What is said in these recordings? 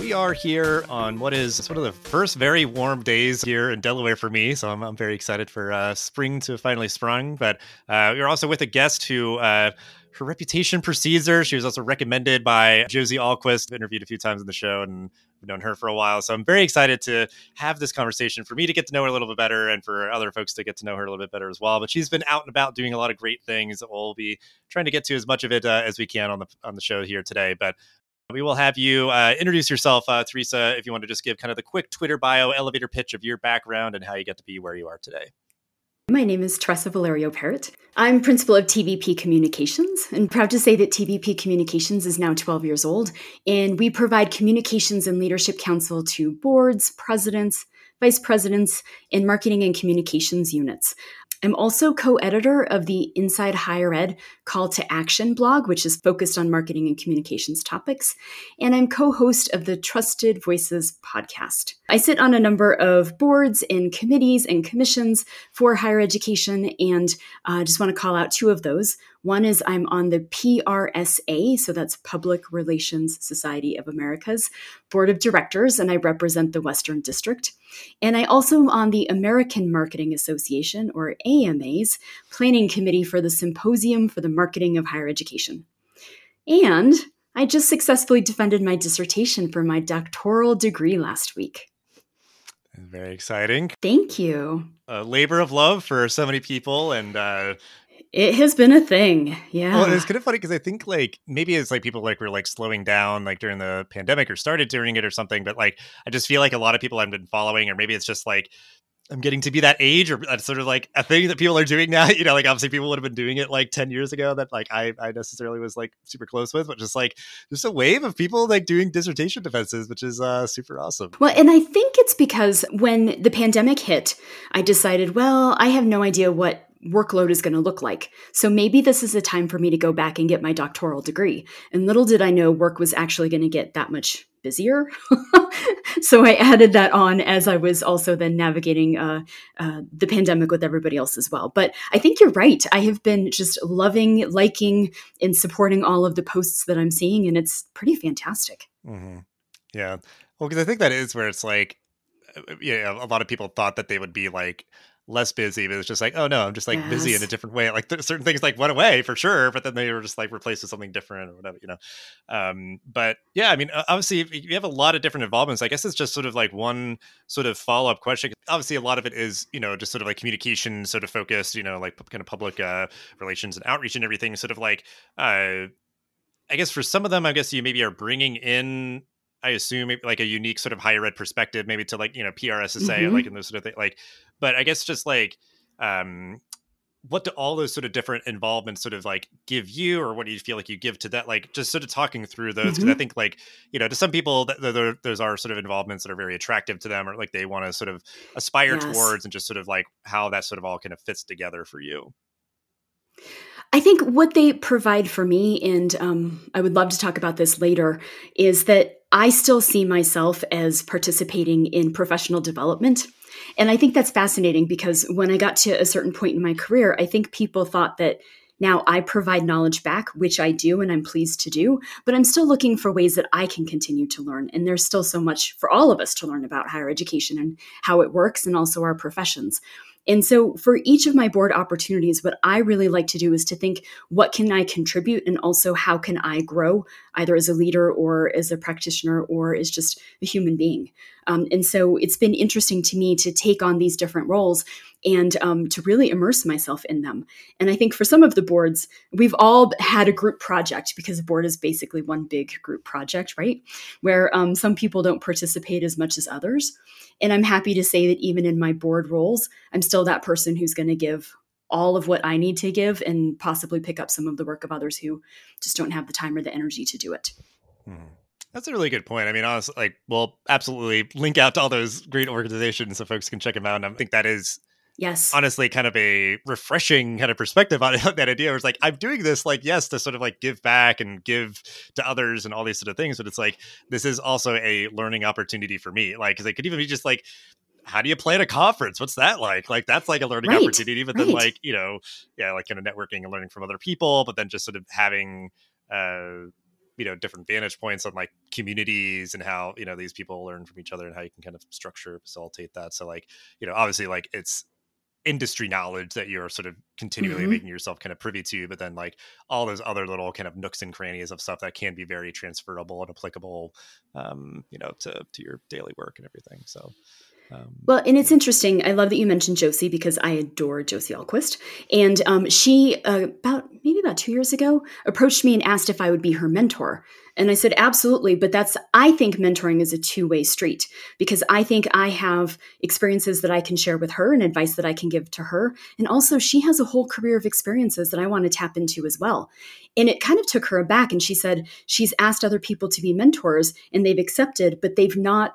we are here on what is one of the first very warm days here in Delaware for me. So I'm, I'm very excited for uh, spring to finally sprung. But uh, we're also with a guest who uh, her reputation precedes her. She was also recommended by Josie Ahlquist, interviewed a few times in the show, and I've known her for a while. So I'm very excited to have this conversation for me to get to know her a little bit better and for other folks to get to know her a little bit better as well. But she's been out and about doing a lot of great things. We'll be trying to get to as much of it uh, as we can on the on the show here today. But we will have you uh, introduce yourself, uh, Teresa, if you want to just give kind of the quick Twitter bio elevator pitch of your background and how you get to be where you are today. My name is Teresa Valerio Parrot. I'm principal of TVP Communications and proud to say that TVP Communications is now 12 years old. And we provide communications and leadership counsel to boards, presidents, vice presidents, and marketing and communications units. I'm also co editor of the Inside Higher Ed Call to Action blog, which is focused on marketing and communications topics. And I'm co host of the Trusted Voices podcast. I sit on a number of boards and committees and commissions for higher education, and I uh, just want to call out two of those. One is I'm on the PRSA, so that's Public Relations Society of America's board of directors, and I represent the Western District. And I also am on the American Marketing Association, or AMA's, planning committee for the Symposium for the Marketing of Higher Education. And I just successfully defended my dissertation for my doctoral degree last week. Very exciting. Thank you. A labor of love for so many people, and uh, it has been a thing. Yeah. Well, it's kind of funny because I think like maybe it's like people like were like slowing down like during the pandemic or started during it or something. But like I just feel like a lot of people I've been following, or maybe it's just like I'm getting to be that age, or that's sort of like a thing that people are doing now. You know, like obviously people would have been doing it like 10 years ago that like I, I necessarily was like super close with, but just like just a wave of people like doing dissertation defenses, which is uh, super awesome. Well, and I think it's because when the pandemic hit, I decided, well, I have no idea what workload is going to look like. So maybe this is a time for me to go back and get my doctoral degree. And little did I know work was actually going to get that much busier. so I added that on as I was also then navigating uh, uh, the pandemic with everybody else as well. But I think you're right. I have been just loving, liking, and supporting all of the posts that I'm seeing, and it's pretty fantastic. Mm-hmm. Yeah. Well, because I think that is where it's like, uh, yeah, a lot of people thought that they would be like less busy, but it's just like, oh no, I'm just like yes. busy in a different way. Like certain things like went away for sure, but then they were just like replaced with something different or whatever, you know. Um, but yeah, I mean, obviously, you have a lot of different involvements. I guess it's just sort of like one sort of follow up question. Obviously, a lot of it is you know just sort of like communication, sort of focused, you know, like kind of public uh, relations and outreach and everything. Sort of like, uh, I guess for some of them, I guess you maybe are bringing in I assume like a unique sort of higher ed perspective, maybe to like you know PRSSA mm-hmm. like in those sort of thing. Like, but I guess just like um, what do all those sort of different involvements sort of like give you, or what do you feel like you give to that? Like, just sort of talking through those because mm-hmm. I think like you know to some people that those are sort of involvements that are very attractive to them, or like they want to sort of aspire yes. towards, and just sort of like how that sort of all kind of fits together for you. I think what they provide for me, and um, I would love to talk about this later, is that I still see myself as participating in professional development. And I think that's fascinating because when I got to a certain point in my career, I think people thought that now I provide knowledge back, which I do and I'm pleased to do, but I'm still looking for ways that I can continue to learn. And there's still so much for all of us to learn about higher education and how it works and also our professions. And so for each of my board opportunities, what I really like to do is to think what can I contribute and also how can I grow either as a leader or as a practitioner or as just a human being. Um, and so it's been interesting to me to take on these different roles and um, to really immerse myself in them. And I think for some of the boards, we've all had a group project because a board is basically one big group project, right? Where um, some people don't participate as much as others. And I'm happy to say that even in my board roles, I'm still that person who's going to give all of what I need to give and possibly pick up some of the work of others who just don't have the time or the energy to do it. Hmm. That's a really good point. I mean, honestly, like, we'll absolutely link out to all those great organizations so folks can check them out. And I think that is yes honestly kind of a refreshing kind of perspective on that idea where it's like i'm doing this like yes to sort of like give back and give to others and all these sort of things but it's like this is also a learning opportunity for me like because it could even be just like how do you plan a conference what's that like like that's like a learning right. opportunity but right. then like you know yeah like kind of networking and learning from other people but then just sort of having uh you know different vantage points on like communities and how you know these people learn from each other and how you can kind of structure facilitate that so like you know obviously like it's industry knowledge that you're sort of continually mm-hmm. making yourself kind of privy to but then like all those other little kind of nooks and crannies of stuff that can be very transferable and applicable um you know to to your daily work and everything so um, well, and it's interesting. I love that you mentioned Josie because I adore Josie Ahlquist. And um, she, uh, about maybe about two years ago, approached me and asked if I would be her mentor. And I said, absolutely. But that's, I think mentoring is a two way street because I think I have experiences that I can share with her and advice that I can give to her. And also, she has a whole career of experiences that I want to tap into as well. And it kind of took her aback. And she said, she's asked other people to be mentors and they've accepted, but they've not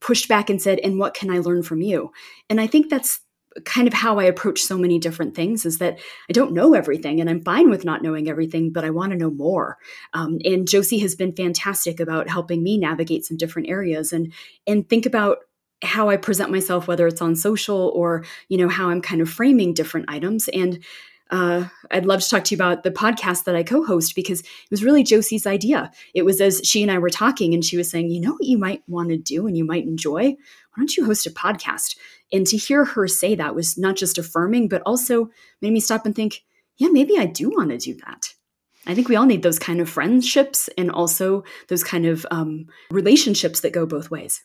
pushed back and said, and what can I learn from you? And I think that's kind of how I approach so many different things is that I don't know everything and I'm fine with not knowing everything, but I want to know more. Um, and Josie has been fantastic about helping me navigate some different areas and and think about how I present myself, whether it's on social or, you know, how I'm kind of framing different items. And uh, I'd love to talk to you about the podcast that I co host because it was really Josie's idea. It was as she and I were talking, and she was saying, You know what you might want to do and you might enjoy? Why don't you host a podcast? And to hear her say that was not just affirming, but also made me stop and think, Yeah, maybe I do want to do that. I think we all need those kind of friendships and also those kind of um, relationships that go both ways.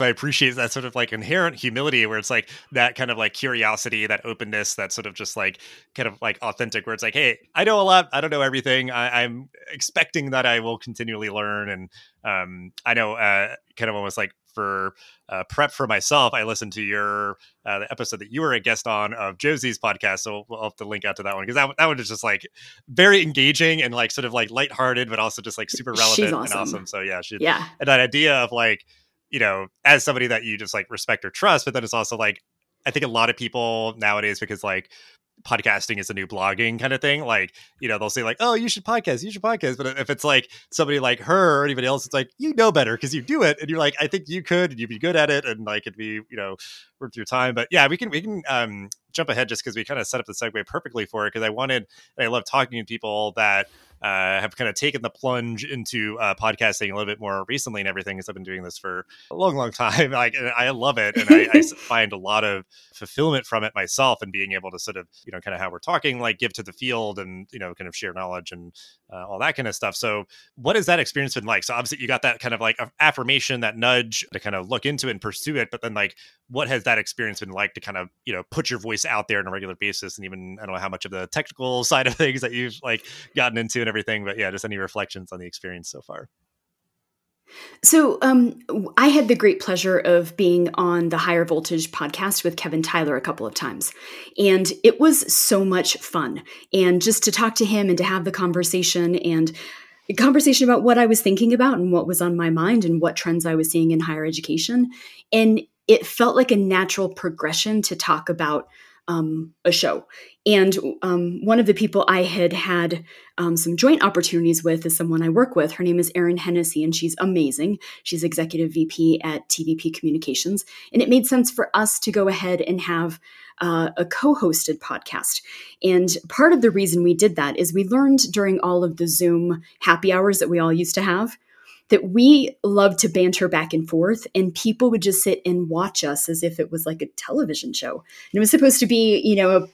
I appreciate that sort of like inherent humility where it's like that kind of like curiosity, that openness, that sort of just like kind of like authentic, where it's like, hey, I know a lot, I don't know everything. I, am expecting that I will continually learn. And um, I know uh, kind of almost like for uh, prep for myself, I listened to your uh, the episode that you were a guest on of Josie's podcast. So we'll have to link out to that one because that, that one is just like very engaging and like sort of like lighthearted, but also just like super relevant awesome. and awesome. So yeah, she, yeah. And that idea of like, you know, as somebody that you just like respect or trust, but then it's also like I think a lot of people nowadays because like podcasting is a new blogging kind of thing. Like, you know, they'll say like, "Oh, you should podcast, you should podcast." But if it's like somebody like her or anybody else, it's like you know better because you do it, and you're like, "I think you could, and you'd be good at it, and like it'd be, you know, worth your time." But yeah, we can we can um, jump ahead just because we kind of set up the segue perfectly for it because I wanted and I love talking to people that uh, have kind of taken the plunge into uh, podcasting a little bit more recently and everything because I've been doing this for a long, long time. Like, I love it, and I, I, find a lot of fulfillment from it myself, and being able to sort of, you know, kind of how we're talking, like give to the field, and you know, kind of share knowledge and uh, all that kind of stuff. So, what has that experience been like? So, obviously, you got that kind of like affirmation, that nudge to kind of look into it and pursue it, but then like, what has that experience been like to kind of, you know, put your voice out there on a regular basis, and even I don't know how much of the technical side of things that you've like gotten into and everything. But yeah, just any reflections on the experience so far. So, um, I had the great pleasure of being on the Higher Voltage podcast with Kevin Tyler a couple of times. And it was so much fun. And just to talk to him and to have the conversation and conversation about what I was thinking about and what was on my mind and what trends I was seeing in higher education. And it felt like a natural progression to talk about um, a show. And um, one of the people I had had um, some joint opportunities with is someone I work with. Her name is Erin Hennessy, and she's amazing. She's executive VP at TVP Communications. And it made sense for us to go ahead and have uh, a co hosted podcast. And part of the reason we did that is we learned during all of the Zoom happy hours that we all used to have that we loved to banter back and forth and people would just sit and watch us as if it was like a television show. And it was supposed to be you know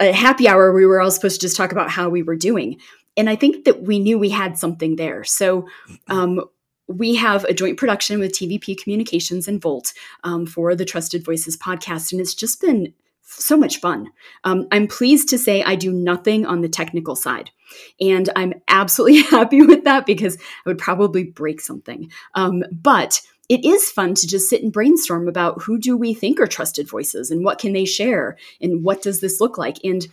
a, a happy hour we were all supposed to just talk about how we were doing. And i think that we knew we had something there. So um, we have a joint production with tvp communications and volt um, for the trusted voices podcast and it's just been so much fun. Um, I'm pleased to say I do nothing on the technical side. And I'm absolutely happy with that because I would probably break something. Um, but it is fun to just sit and brainstorm about who do we think are trusted voices and what can they share and what does this look like. And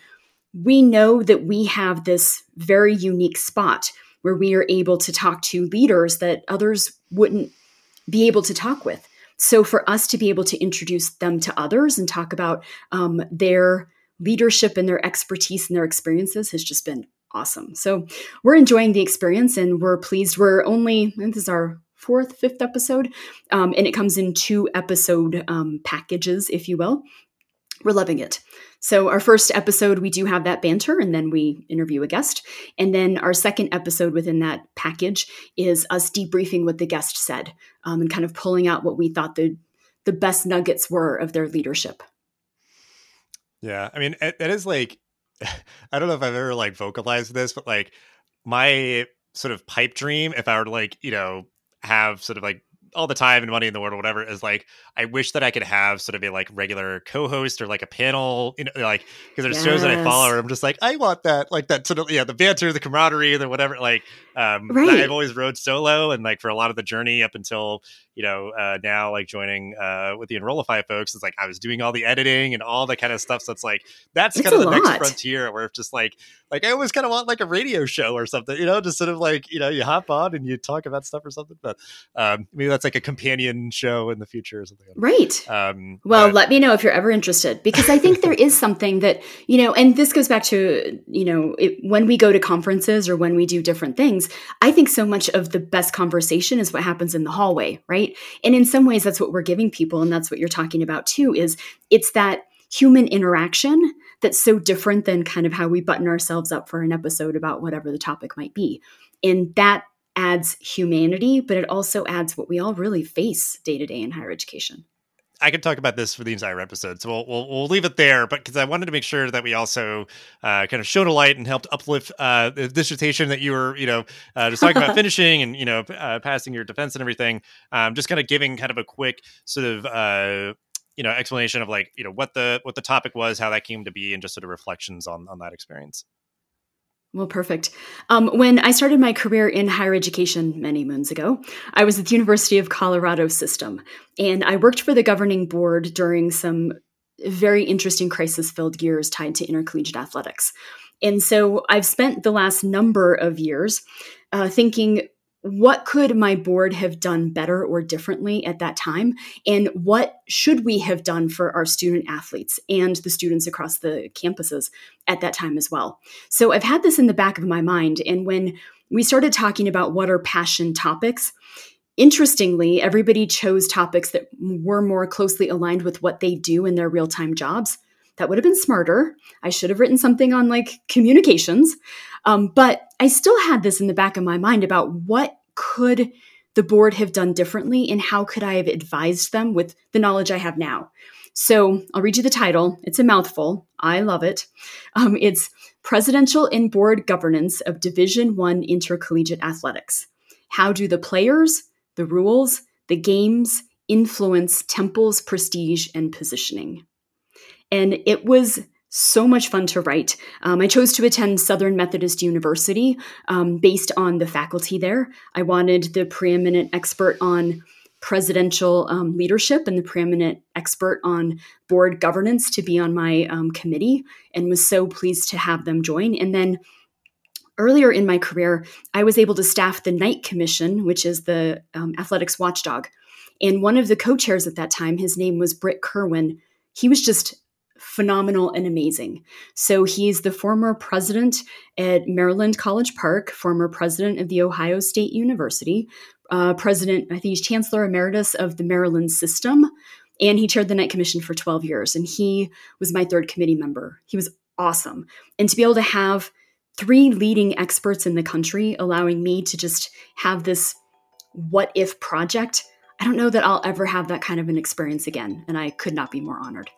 we know that we have this very unique spot where we are able to talk to leaders that others wouldn't be able to talk with. So for us to be able to introduce them to others and talk about um, their leadership and their expertise and their experiences has just been awesome. So we're enjoying the experience and we're pleased. We're only, this is our fourth, fifth episode, um, and it comes in two episode um, packages, if you will. We're loving it. So, our first episode, we do have that banter and then we interview a guest. And then our second episode within that package is us debriefing what the guest said um, and kind of pulling out what we thought the, the best nuggets were of their leadership. Yeah. I mean, it, it is like, I don't know if I've ever like vocalized this, but like my sort of pipe dream, if I were to like, you know, have sort of like all the time and money in the world or whatever is like I wish that I could have sort of a like regular co-host or like a panel, you know, like because there's yes. shows that I follow where I'm just like I want that like that sort of yeah the banter, the camaraderie, the whatever. Like um, right. I've always rode solo and like for a lot of the journey up until you know, uh, now like joining uh, with the Enrollify folks, it's like I was doing all the editing and all the kind of stuff. So it's like that's it's kind of the lot. next frontier where it's just like like I always kind of want like a radio show or something, you know, just sort of like you know you hop on and you talk about stuff or something. But um, maybe that's like a companion show in the future or something. Right. Um, well, but- let me know if you're ever interested because I think there is something that you know, and this goes back to you know it, when we go to conferences or when we do different things. I think so much of the best conversation is what happens in the hallway, right? Right? And in some ways that's what we're giving people and that's what you're talking about too is it's that human interaction that's so different than kind of how we button ourselves up for an episode about whatever the topic might be. And that adds humanity but it also adds what we all really face day to day in higher education I could talk about this for the entire episode, so we'll we'll, we'll leave it there. But because I wanted to make sure that we also uh, kind of shone a light and helped uplift uh, the dissertation that you were, you know, uh, just talking about finishing and you know uh, passing your defense and everything. Um, just kind of giving kind of a quick sort of uh, you know explanation of like you know what the what the topic was, how that came to be, and just sort of reflections on on that experience. Well, perfect. Um, when I started my career in higher education many moons ago, I was at the University of Colorado system, and I worked for the governing board during some very interesting crisis filled years tied to intercollegiate athletics. And so I've spent the last number of years uh, thinking what could my board have done better or differently at that time? And what should we have done for our student athletes and the students across the campuses at that time as well? So i've had this in the back of my mind and when we started talking about what are passion topics interestingly everybody chose topics that were more closely aligned with what they do in their real-time jobs. That would have been smarter. I should have written something on like communications um, but I still had this in the back of my mind about what could the board have done differently and how could I have advised them with the knowledge I have now. So I'll read you the title. It's a mouthful. I love it. Um, it's Presidential and Board Governance of Division One Intercollegiate Athletics. How do the players, the rules, the games influence Temple's prestige and positioning? And it was so much fun to write. Um, I chose to attend Southern Methodist University um, based on the faculty there. I wanted the preeminent expert on presidential um, leadership and the preeminent expert on board governance to be on my um, committee and was so pleased to have them join. And then earlier in my career, I was able to staff the Knight Commission, which is the um, athletics watchdog. And one of the co chairs at that time, his name was Brit Kirwan. He was just phenomenal and amazing. So he's the former president at Maryland College Park, former president of the Ohio State University, uh, president, I think he's chancellor emeritus of the Maryland system, and he chaired the Knight Commission for 12 years. And he was my third committee member. He was awesome. And to be able to have three leading experts in the country allowing me to just have this what if project. I don't know that I'll ever have that kind of an experience again, and I could not be more honored.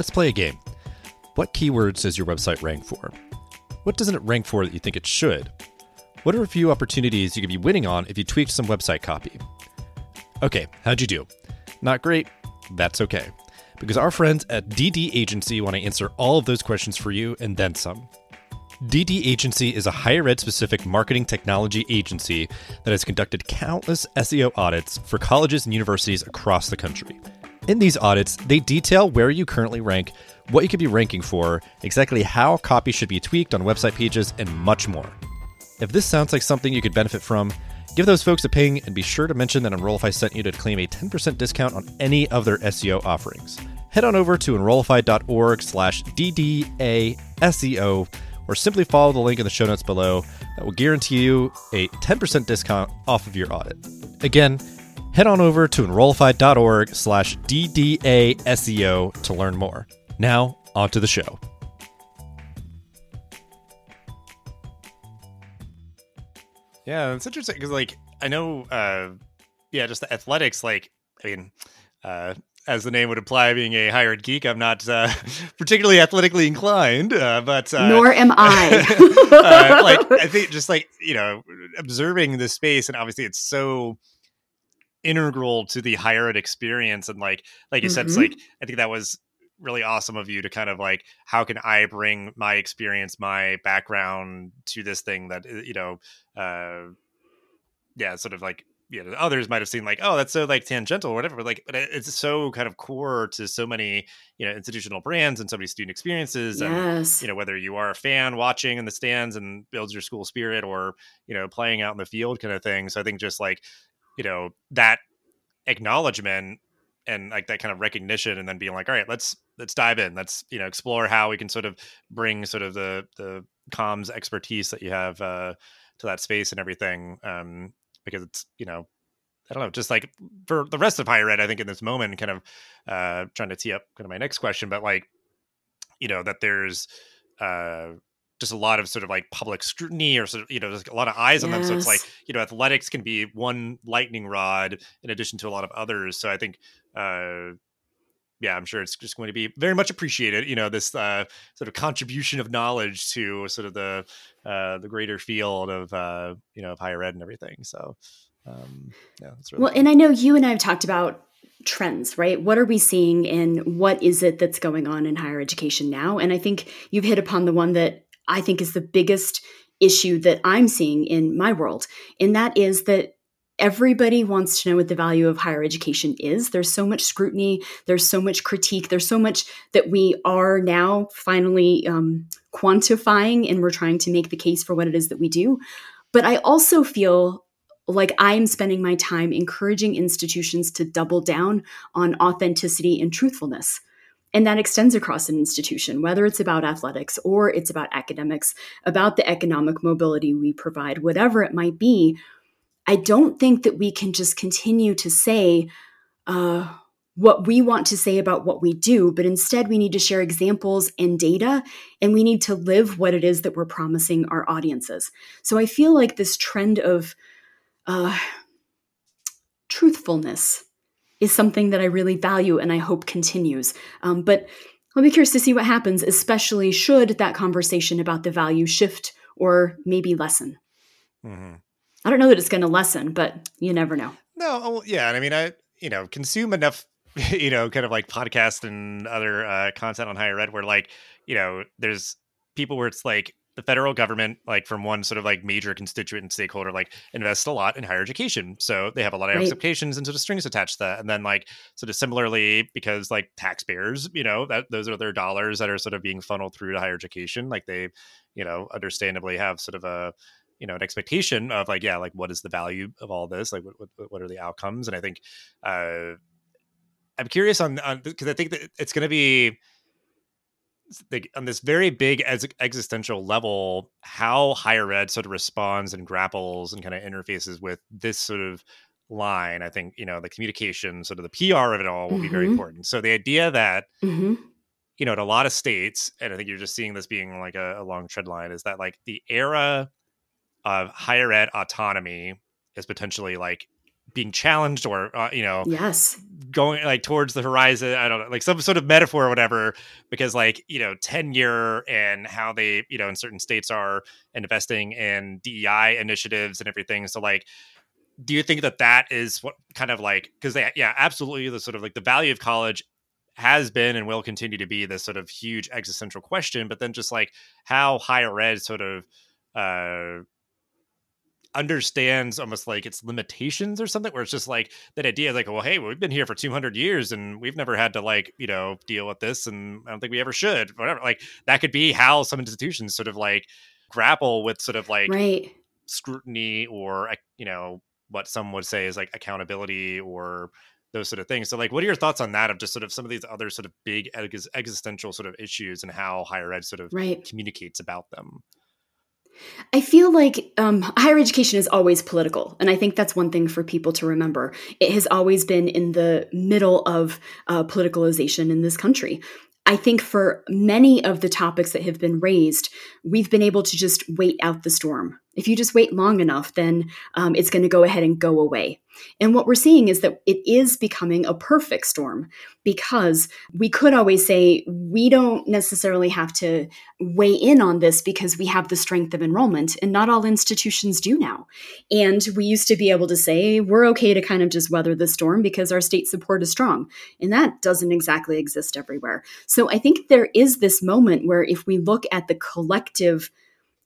Let's play a game. What keywords does your website rank for? What doesn't it rank for that you think it should? What are a few opportunities you could be winning on if you tweaked some website copy? Okay, how'd you do? Not great? That's okay. Because our friends at DD Agency want to answer all of those questions for you and then some. DD Agency is a higher ed specific marketing technology agency that has conducted countless SEO audits for colleges and universities across the country. In these audits, they detail where you currently rank, what you could be ranking for, exactly how copy should be tweaked on website pages, and much more. If this sounds like something you could benefit from, give those folks a ping and be sure to mention that Enrollify sent you to claim a 10% discount on any of their SEO offerings. Head on over to enrollify.org slash DDASEO or simply follow the link in the show notes below that will guarantee you a 10% discount off of your audit. Again, Head on over to enrollify.org slash DDASEO to learn more. Now, on to the show. Yeah, it's interesting because, like, I know, uh, yeah, just the athletics, like, I mean, uh, as the name would imply, being a Higher Ed Geek, I'm not uh, particularly athletically inclined, uh, but uh, nor am I. uh, like, I think just like you know, observing the space, and obviously, it's so integral to the higher ed experience, and like, like you mm-hmm. said, it's like I think that was really awesome of you to kind of like, how can I bring my experience, my background to this thing that uh, you know, uh, yeah, sort of like you know others might have seen like oh that's so like tangential or whatever but like but it's so kind of core to so many you know institutional brands and so many student experiences yes. and you know whether you are a fan watching in the stands and builds your school spirit or you know playing out in the field kind of thing so i think just like you know that acknowledgement and like that kind of recognition and then being like all right let's let's dive in. Let's you know explore how we can sort of bring sort of the the comms expertise that you have uh to that space and everything um because it's you know I don't know, just like for the rest of higher ed, I think in this moment, kind of uh, trying to tee up kind of my next question, but like, you know, that there's uh, just a lot of sort of like public scrutiny or sort of, you know, there's a lot of eyes on yes. them. So it's like, you know, athletics can be one lightning rod in addition to a lot of others. So I think, uh, yeah, I'm sure it's just going to be very much appreciated. You know, this uh, sort of contribution of knowledge to sort of the uh, the greater field of uh, you know of higher ed and everything. So um, yeah, that's really well. Cool. And I know you and I have talked about trends, right? What are we seeing, and what is it that's going on in higher education now? And I think you've hit upon the one that I think is the biggest issue that I'm seeing in my world, and that is that everybody wants to know what the value of higher education is. There's so much scrutiny, there's so much critique, there's so much that we are now finally um, quantifying, and we're trying to make the case for what it is that we do. But I also feel like I'm spending my time encouraging institutions to double down on authenticity and truthfulness. And that extends across an institution, whether it's about athletics or it's about academics, about the economic mobility we provide, whatever it might be. I don't think that we can just continue to say uh, what we want to say about what we do, but instead we need to share examples and data, and we need to live what it is that we're promising our audiences. So I feel like this trend of uh, truthfulness is something that I really value and I hope continues. Um, but I'll be curious to see what happens, especially should that conversation about the value shift or maybe lessen. Mm-hmm. I don't know that it's going to lessen, but you never know. No, oh, yeah, I mean, I you know consume enough, you know, kind of like podcast and other uh, content on higher ed where like you know there's people where it's like the federal government, like from one sort of like major constituent and stakeholder, like invests a lot in higher education. So they have a lot of right. expectations and sort of strings attached to that. And then like sort of similarly, because like taxpayers, you know, that those are their dollars that are sort of being funneled through to higher education. Like they, you know, understandably have sort of a you know an expectation of like yeah like what is the value of all this like what what, what are the outcomes and i think uh i'm curious on because i think that it's going to be like on this very big as existential level how higher ed sort of responds and grapples and kind of interfaces with this sort of line i think you know the communication sort of the pr of it all will mm-hmm. be very mm-hmm. important so the idea that mm-hmm. you know in a lot of states and i think you're just seeing this being like a, a long tread line is that like the era of higher ed autonomy is potentially like being challenged or uh, you know yes. going like towards the horizon i don't know like some sort of metaphor or whatever because like you know tenure and how they you know in certain states are investing in dei initiatives and everything. So like do you think that that is what kind of like because they yeah absolutely the sort of like the value of college has been and will continue to be this sort of huge existential question but then just like how higher ed sort of uh understands almost like its limitations or something where it's just like that idea like well hey we've been here for 200 years and we've never had to like you know deal with this and i don't think we ever should whatever like that could be how some institutions sort of like grapple with sort of like right. scrutiny or you know what some would say is like accountability or those sort of things so like what are your thoughts on that of just sort of some of these other sort of big ex- existential sort of issues and how higher ed sort of right. communicates about them I feel like um, higher education is always political. And I think that's one thing for people to remember. It has always been in the middle of uh, politicalization in this country. I think for many of the topics that have been raised, we've been able to just wait out the storm. If you just wait long enough, then um, it's going to go ahead and go away. And what we're seeing is that it is becoming a perfect storm because we could always say we don't necessarily have to weigh in on this because we have the strength of enrollment, and not all institutions do now. And we used to be able to say we're okay to kind of just weather the storm because our state support is strong. And that doesn't exactly exist everywhere. So I think there is this moment where if we look at the collective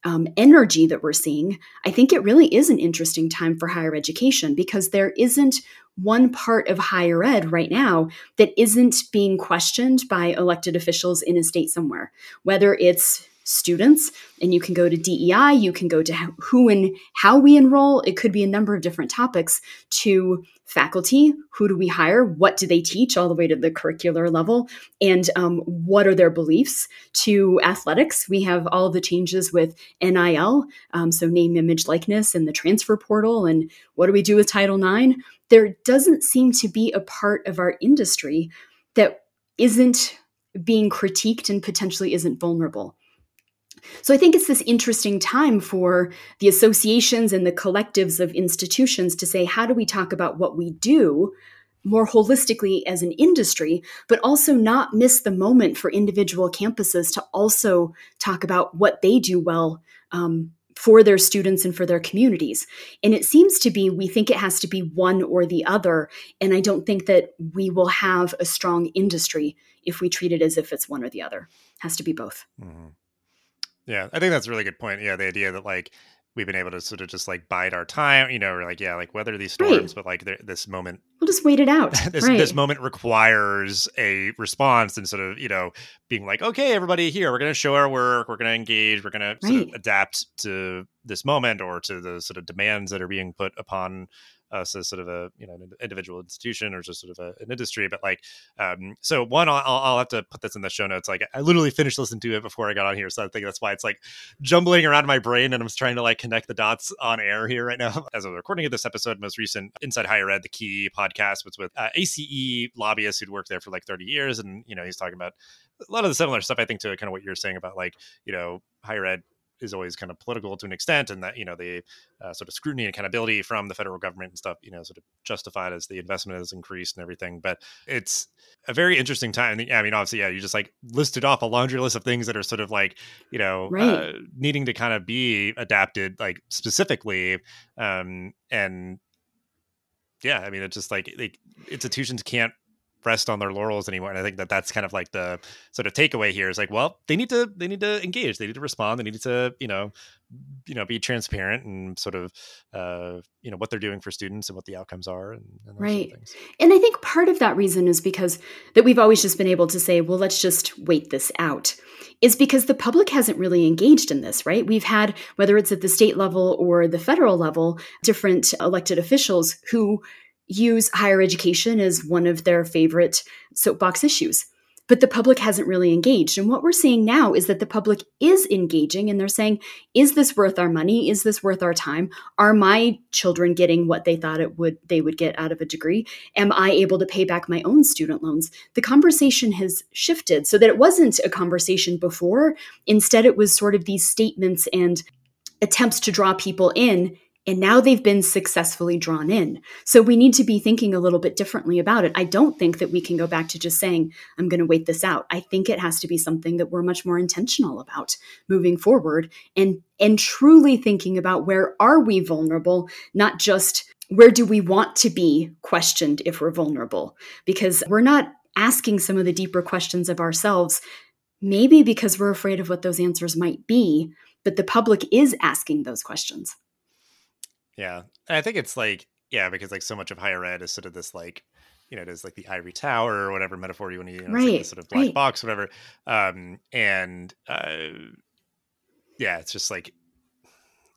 um, energy that we're seeing, I think it really is an interesting time for higher education because there isn't one part of higher ed right now that isn't being questioned by elected officials in a state somewhere, whether it's students and you can go to DEI, you can go to who and how we enroll. It could be a number of different topics to faculty. Who do we hire? What do they teach all the way to the curricular level? And um, what are their beliefs? To athletics, we have all the changes with NIL, um, so name, image, likeness, and the transfer portal. And what do we do with Title IX? There doesn't seem to be a part of our industry that isn't being critiqued and potentially isn't vulnerable. So I think it's this interesting time for the associations and the collectives of institutions to say, how do we talk about what we do more holistically as an industry, but also not miss the moment for individual campuses to also talk about what they do well um, for their students and for their communities. And it seems to be we think it has to be one or the other. And I don't think that we will have a strong industry if we treat it as if it's one or the other. It has to be both. Mm-hmm. Yeah, I think that's a really good point. Yeah, the idea that like we've been able to sort of just like bide our time, you know, or like yeah, like weather these storms, right. but like this moment, we'll just wait it out. this right. this moment requires a response, and sort of you know being like, okay, everybody here, we're going to show our work, we're going to engage, we're going right. to sort of adapt to this moment or to the sort of demands that are being put upon us as sort of a you know an individual institution or just sort of a, an industry. But like, um, so one, I'll, I'll have to put this in the show notes. Like, I literally finished listening to it before I got on here, so I think that's why it's like jumbling around my brain, and I'm trying to like connect the dots on air here right now. As I was recording of this episode, most recent Inside Higher Ed, the key podcast was with uh, ACE lobbyists who'd worked there for like 30 years, and you know he's talking about a lot of the similar stuff I think to kind of what you're saying about like you know higher ed is always kind of political to an extent, and that you know the uh, sort of scrutiny and accountability from the federal government and stuff, you know, sort of justified as the investment has increased and everything. But it's a very interesting time. I mean, obviously, yeah, you just like listed off a laundry list of things that are sort of like you know right. uh, needing to kind of be adapted, like specifically, um, and yeah, I mean, it's just like they, institutions can't rest on their laurels anymore. And I think that that's kind of like the sort of takeaway here is like, well, they need to they need to engage, they need to respond, they need to you know you know be transparent and sort of uh, you know what they're doing for students and what the outcomes are and, and right sort of and i think part of that reason is because that we've always just been able to say well let's just wait this out is because the public hasn't really engaged in this right we've had whether it's at the state level or the federal level different elected officials who use higher education as one of their favorite soapbox issues. But the public hasn't really engaged. And what we're seeing now is that the public is engaging and they're saying, is this worth our money? Is this worth our time? Are my children getting what they thought it would they would get out of a degree? Am I able to pay back my own student loans? The conversation has shifted so that it wasn't a conversation before. Instead, it was sort of these statements and attempts to draw people in and now they've been successfully drawn in. So we need to be thinking a little bit differently about it. I don't think that we can go back to just saying, I'm going to wait this out. I think it has to be something that we're much more intentional about moving forward and and truly thinking about where are we vulnerable, not just where do we want to be questioned if we're vulnerable because we're not asking some of the deeper questions of ourselves maybe because we're afraid of what those answers might be, but the public is asking those questions. Yeah. And I think it's like, yeah, because like so much of higher ed is sort of this like, you know, it is like the ivory tower or whatever metaphor you want to use, right. like sort of black right. box, whatever. Um, and uh, yeah, it's just like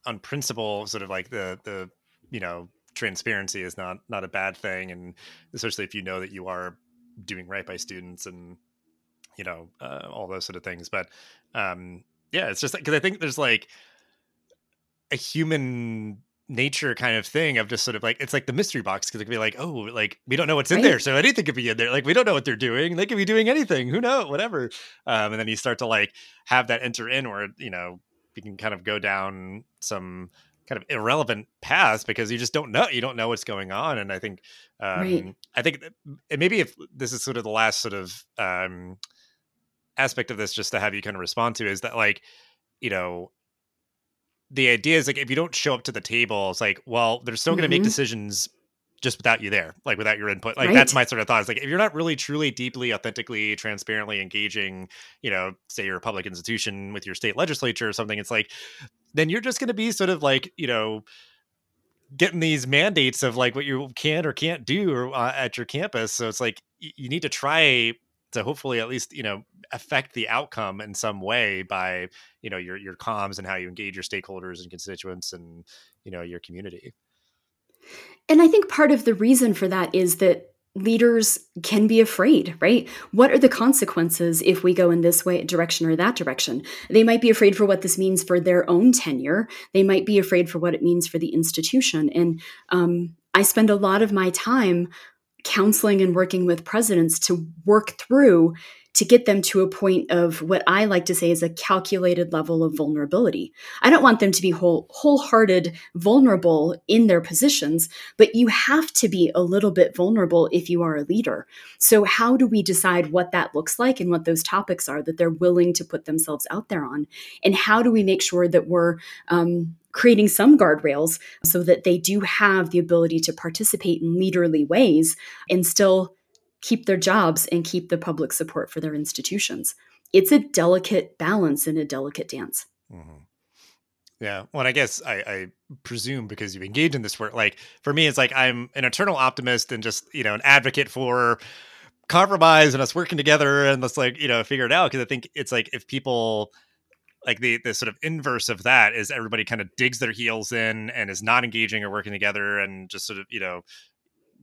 on principle, sort of like the the you know transparency is not not a bad thing, and especially if you know that you are doing right by students and you know uh, all those sort of things. But um, yeah, it's just because I think there's like a human nature kind of thing of just sort of like it's like the mystery box because it could be like oh like we don't know what's in right. there so anything could be in there like we don't know what they're doing they could be doing anything who knows whatever um, and then you start to like have that enter in where you know you can kind of go down some kind of irrelevant paths because you just don't know you don't know what's going on and i think um, right. i think maybe if this is sort of the last sort of um, aspect of this just to have you kind of respond to is that like you know the idea is like if you don't show up to the table, it's like, well, they're still going to mm-hmm. make decisions just without you there, like without your input. Like right. that's my sort of thought. Is like if you're not really, truly, deeply, authentically, transparently engaging, you know, say you're a public institution with your state legislature or something, it's like then you're just going to be sort of like you know getting these mandates of like what you can or can't do or, uh, at your campus. So it's like you need to try to hopefully at least you know affect the outcome in some way by you know your your comms and how you engage your stakeholders and constituents and you know your community. And i think part of the reason for that is that leaders can be afraid right? What are the consequences if we go in this way direction or that direction? They might be afraid for what this means for their own tenure. They might be afraid for what it means for the institution. And um, i spend a lot of my time counseling and working with presidents to work through to get them to a point of what I like to say is a calculated level of vulnerability. I don't want them to be whole, wholehearted vulnerable in their positions, but you have to be a little bit vulnerable if you are a leader. So, how do we decide what that looks like and what those topics are that they're willing to put themselves out there on? And how do we make sure that we're um, creating some guardrails so that they do have the ability to participate in leaderly ways and still keep their jobs and keep the public support for their institutions. It's a delicate balance and a delicate dance. Mm-hmm. Yeah. Well, I guess I, I, presume because you've engaged in this work, like for me, it's like I'm an eternal optimist and just, you know, an advocate for compromise and us working together and let's like, you know, figure it out. Cause I think it's like if people, like the the sort of inverse of that is everybody kind of digs their heels in and is not engaging or working together and just sort of you know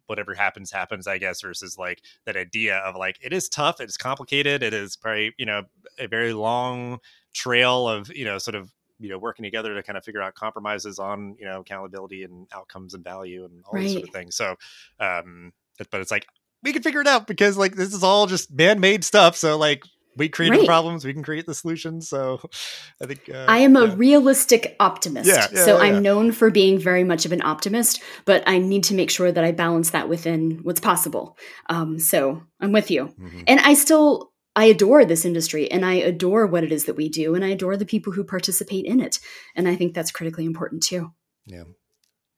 whatever happens happens i guess versus like that idea of like it is tough it's complicated it is probably you know a very long trail of you know sort of you know working together to kind of figure out compromises on you know accountability and outcomes and value and all right. these sort of things so um but it's like we can figure it out because like this is all just man-made stuff so like we create right. problems we can create the solutions so i think uh, i am a realistic optimist yeah, yeah so yeah, i'm known for being very much of an optimist but i need to make sure that i balance that within what's possible um, so i'm with you mm-hmm. and i still I adore this industry and I adore what it is that we do and I adore the people who participate in it. And I think that's critically important too. Yeah.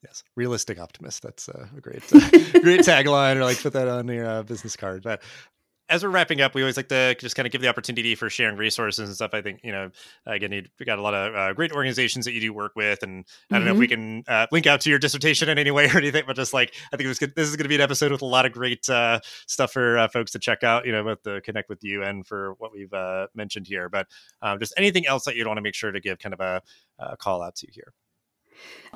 Yes. Realistic optimist. That's uh, a great, uh, great tagline or like put that on your uh, business card. But as we're wrapping up, we always like to just kind of give the opportunity for sharing resources and stuff. I think you know, again, you have got a lot of uh, great organizations that you do work with, and I don't mm-hmm. know if we mm-hmm. can uh, link out to your dissertation in any way or anything, but just like I think this, this is going to be an episode with a lot of great uh, stuff for uh, folks to check out. You know, both to connect with you and for what we've uh, mentioned here. But um, just anything else that you'd want to make sure to give kind of a, a call out to here.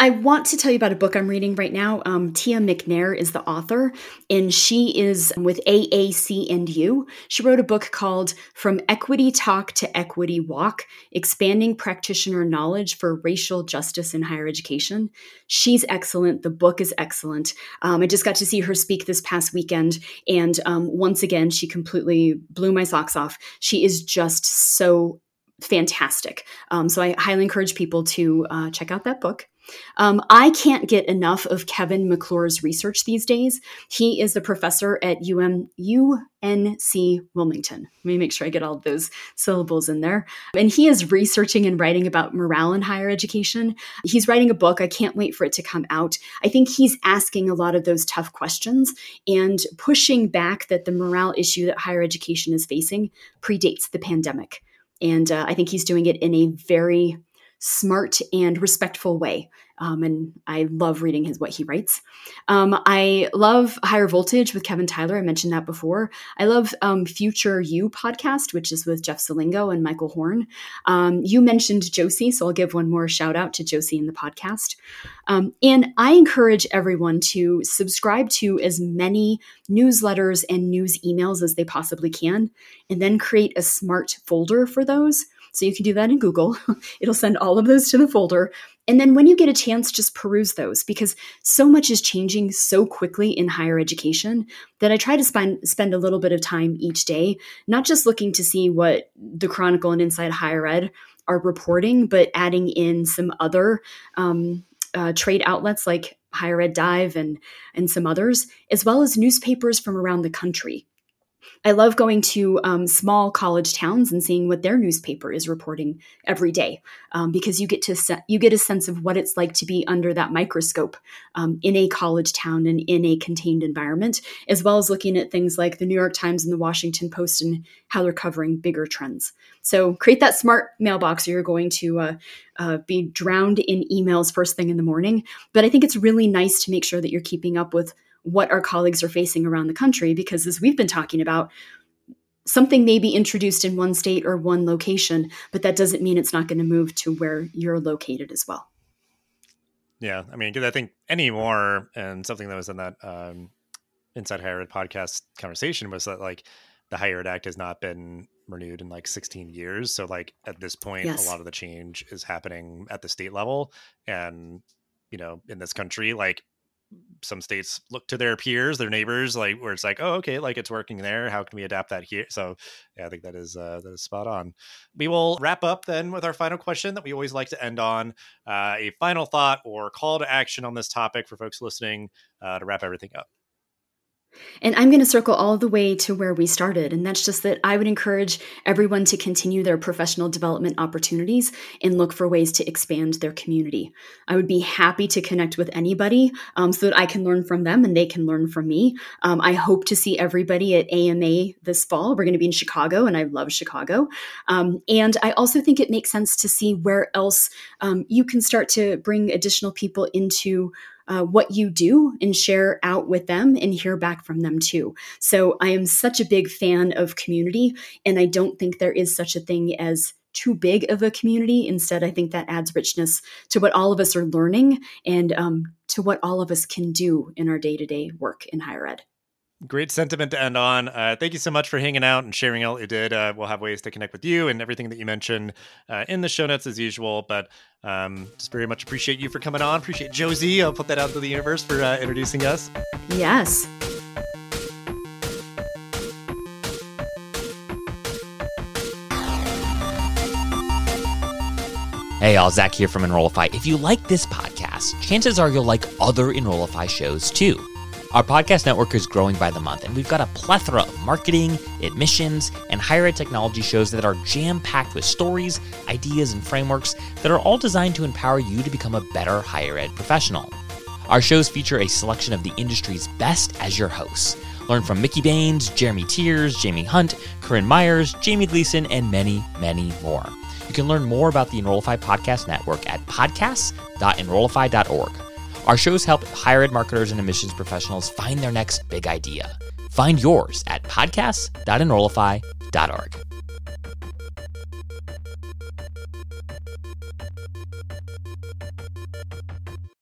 I want to tell you about a book I'm reading right now. Um, Tia McNair is the author, and she is with AAC and U. She wrote a book called From Equity Talk to Equity Walk Expanding Practitioner Knowledge for Racial Justice in Higher Education. She's excellent. The book is excellent. Um, I just got to see her speak this past weekend, and um, once again, she completely blew my socks off. She is just so fantastic. Um, so I highly encourage people to uh, check out that book. Um, I can't get enough of Kevin McClure's research these days. He is a professor at UM, UNC Wilmington. Let me make sure I get all those syllables in there. And he is researching and writing about morale in higher education. He's writing a book. I can't wait for it to come out. I think he's asking a lot of those tough questions and pushing back that the morale issue that higher education is facing predates the pandemic. And uh, I think he's doing it in a very smart and respectful way. Um, and I love reading his what he writes. Um, I love Higher Voltage with Kevin Tyler. I mentioned that before. I love um, Future U podcast, which is with Jeff Selingo and Michael Horn. Um, you mentioned Josie, so I'll give one more shout out to Josie in the podcast. Um, and I encourage everyone to subscribe to as many newsletters and news emails as they possibly can, and then create a smart folder for those. So you can do that in Google. It'll send all of those to the folder And then when you get a chance, just peruse those because so much is changing so quickly in higher education that I try to spend spend a little bit of time each day, not just looking to see what the Chronicle and Inside Higher Ed are reporting, but adding in some other um, uh, trade outlets like Higher Ed Dive and and some others, as well as newspapers from around the country. I love going to um, small college towns and seeing what their newspaper is reporting every day, um, because you get to se- you get a sense of what it's like to be under that microscope um, in a college town and in a contained environment, as well as looking at things like the New York Times and the Washington Post and how they're covering bigger trends. So create that smart mailbox, or you're going to uh, uh, be drowned in emails first thing in the morning. But I think it's really nice to make sure that you're keeping up with what our colleagues are facing around the country because as we've been talking about something may be introduced in one state or one location but that doesn't mean it's not going to move to where you're located as well. Yeah i mean because i think anymore and something that was in that um, inside higher ed podcast conversation was that like the higher ed act has not been renewed in like 16 years. So like at this point yes. a lot of the change is happening at the state level. And you know in this country like some states look to their peers, their neighbors, like where it's like, oh, okay, like it's working there. How can we adapt that here? So, yeah, I think that is uh, that is spot on. We will wrap up then with our final question that we always like to end on uh, a final thought or call to action on this topic for folks listening uh, to wrap everything up. And I'm going to circle all the way to where we started. And that's just that I would encourage everyone to continue their professional development opportunities and look for ways to expand their community. I would be happy to connect with anybody um, so that I can learn from them and they can learn from me. Um, I hope to see everybody at AMA this fall. We're going to be in Chicago, and I love Chicago. Um, and I also think it makes sense to see where else um, you can start to bring additional people into uh, what you do and share out with them and hear back from them too. So I am such a big fan of community, and I don't think there is such a thing as too big of a community. Instead, I think that adds richness to what all of us are learning and um, to what all of us can do in our day to day work in higher ed. Great sentiment to end on. Uh, thank you so much for hanging out and sharing all you did. Uh, we'll have ways to connect with you and everything that you mentioned uh, in the show notes as usual. But um, just very much appreciate you for coming on. Appreciate Josie. I'll put that out to the universe for uh, introducing us. Yes. Hey, all, Zach here from Enrollify. If you like this podcast, chances are you'll like other Enrollify shows too. Our podcast network is growing by the month, and we've got a plethora of marketing, admissions, and higher ed technology shows that are jam packed with stories, ideas, and frameworks that are all designed to empower you to become a better higher ed professional. Our shows feature a selection of the industry's best as your hosts. Learn from Mickey Baines, Jeremy Tiers, Jaime Hunt, Corinne Myers, Jamie Gleason, and many, many more. You can learn more about the Enrollify Podcast Network at podcasts.enrollify.org. Our shows help higher ed marketers and admissions professionals find their next big idea. Find yours at podcasts.enrollify.org.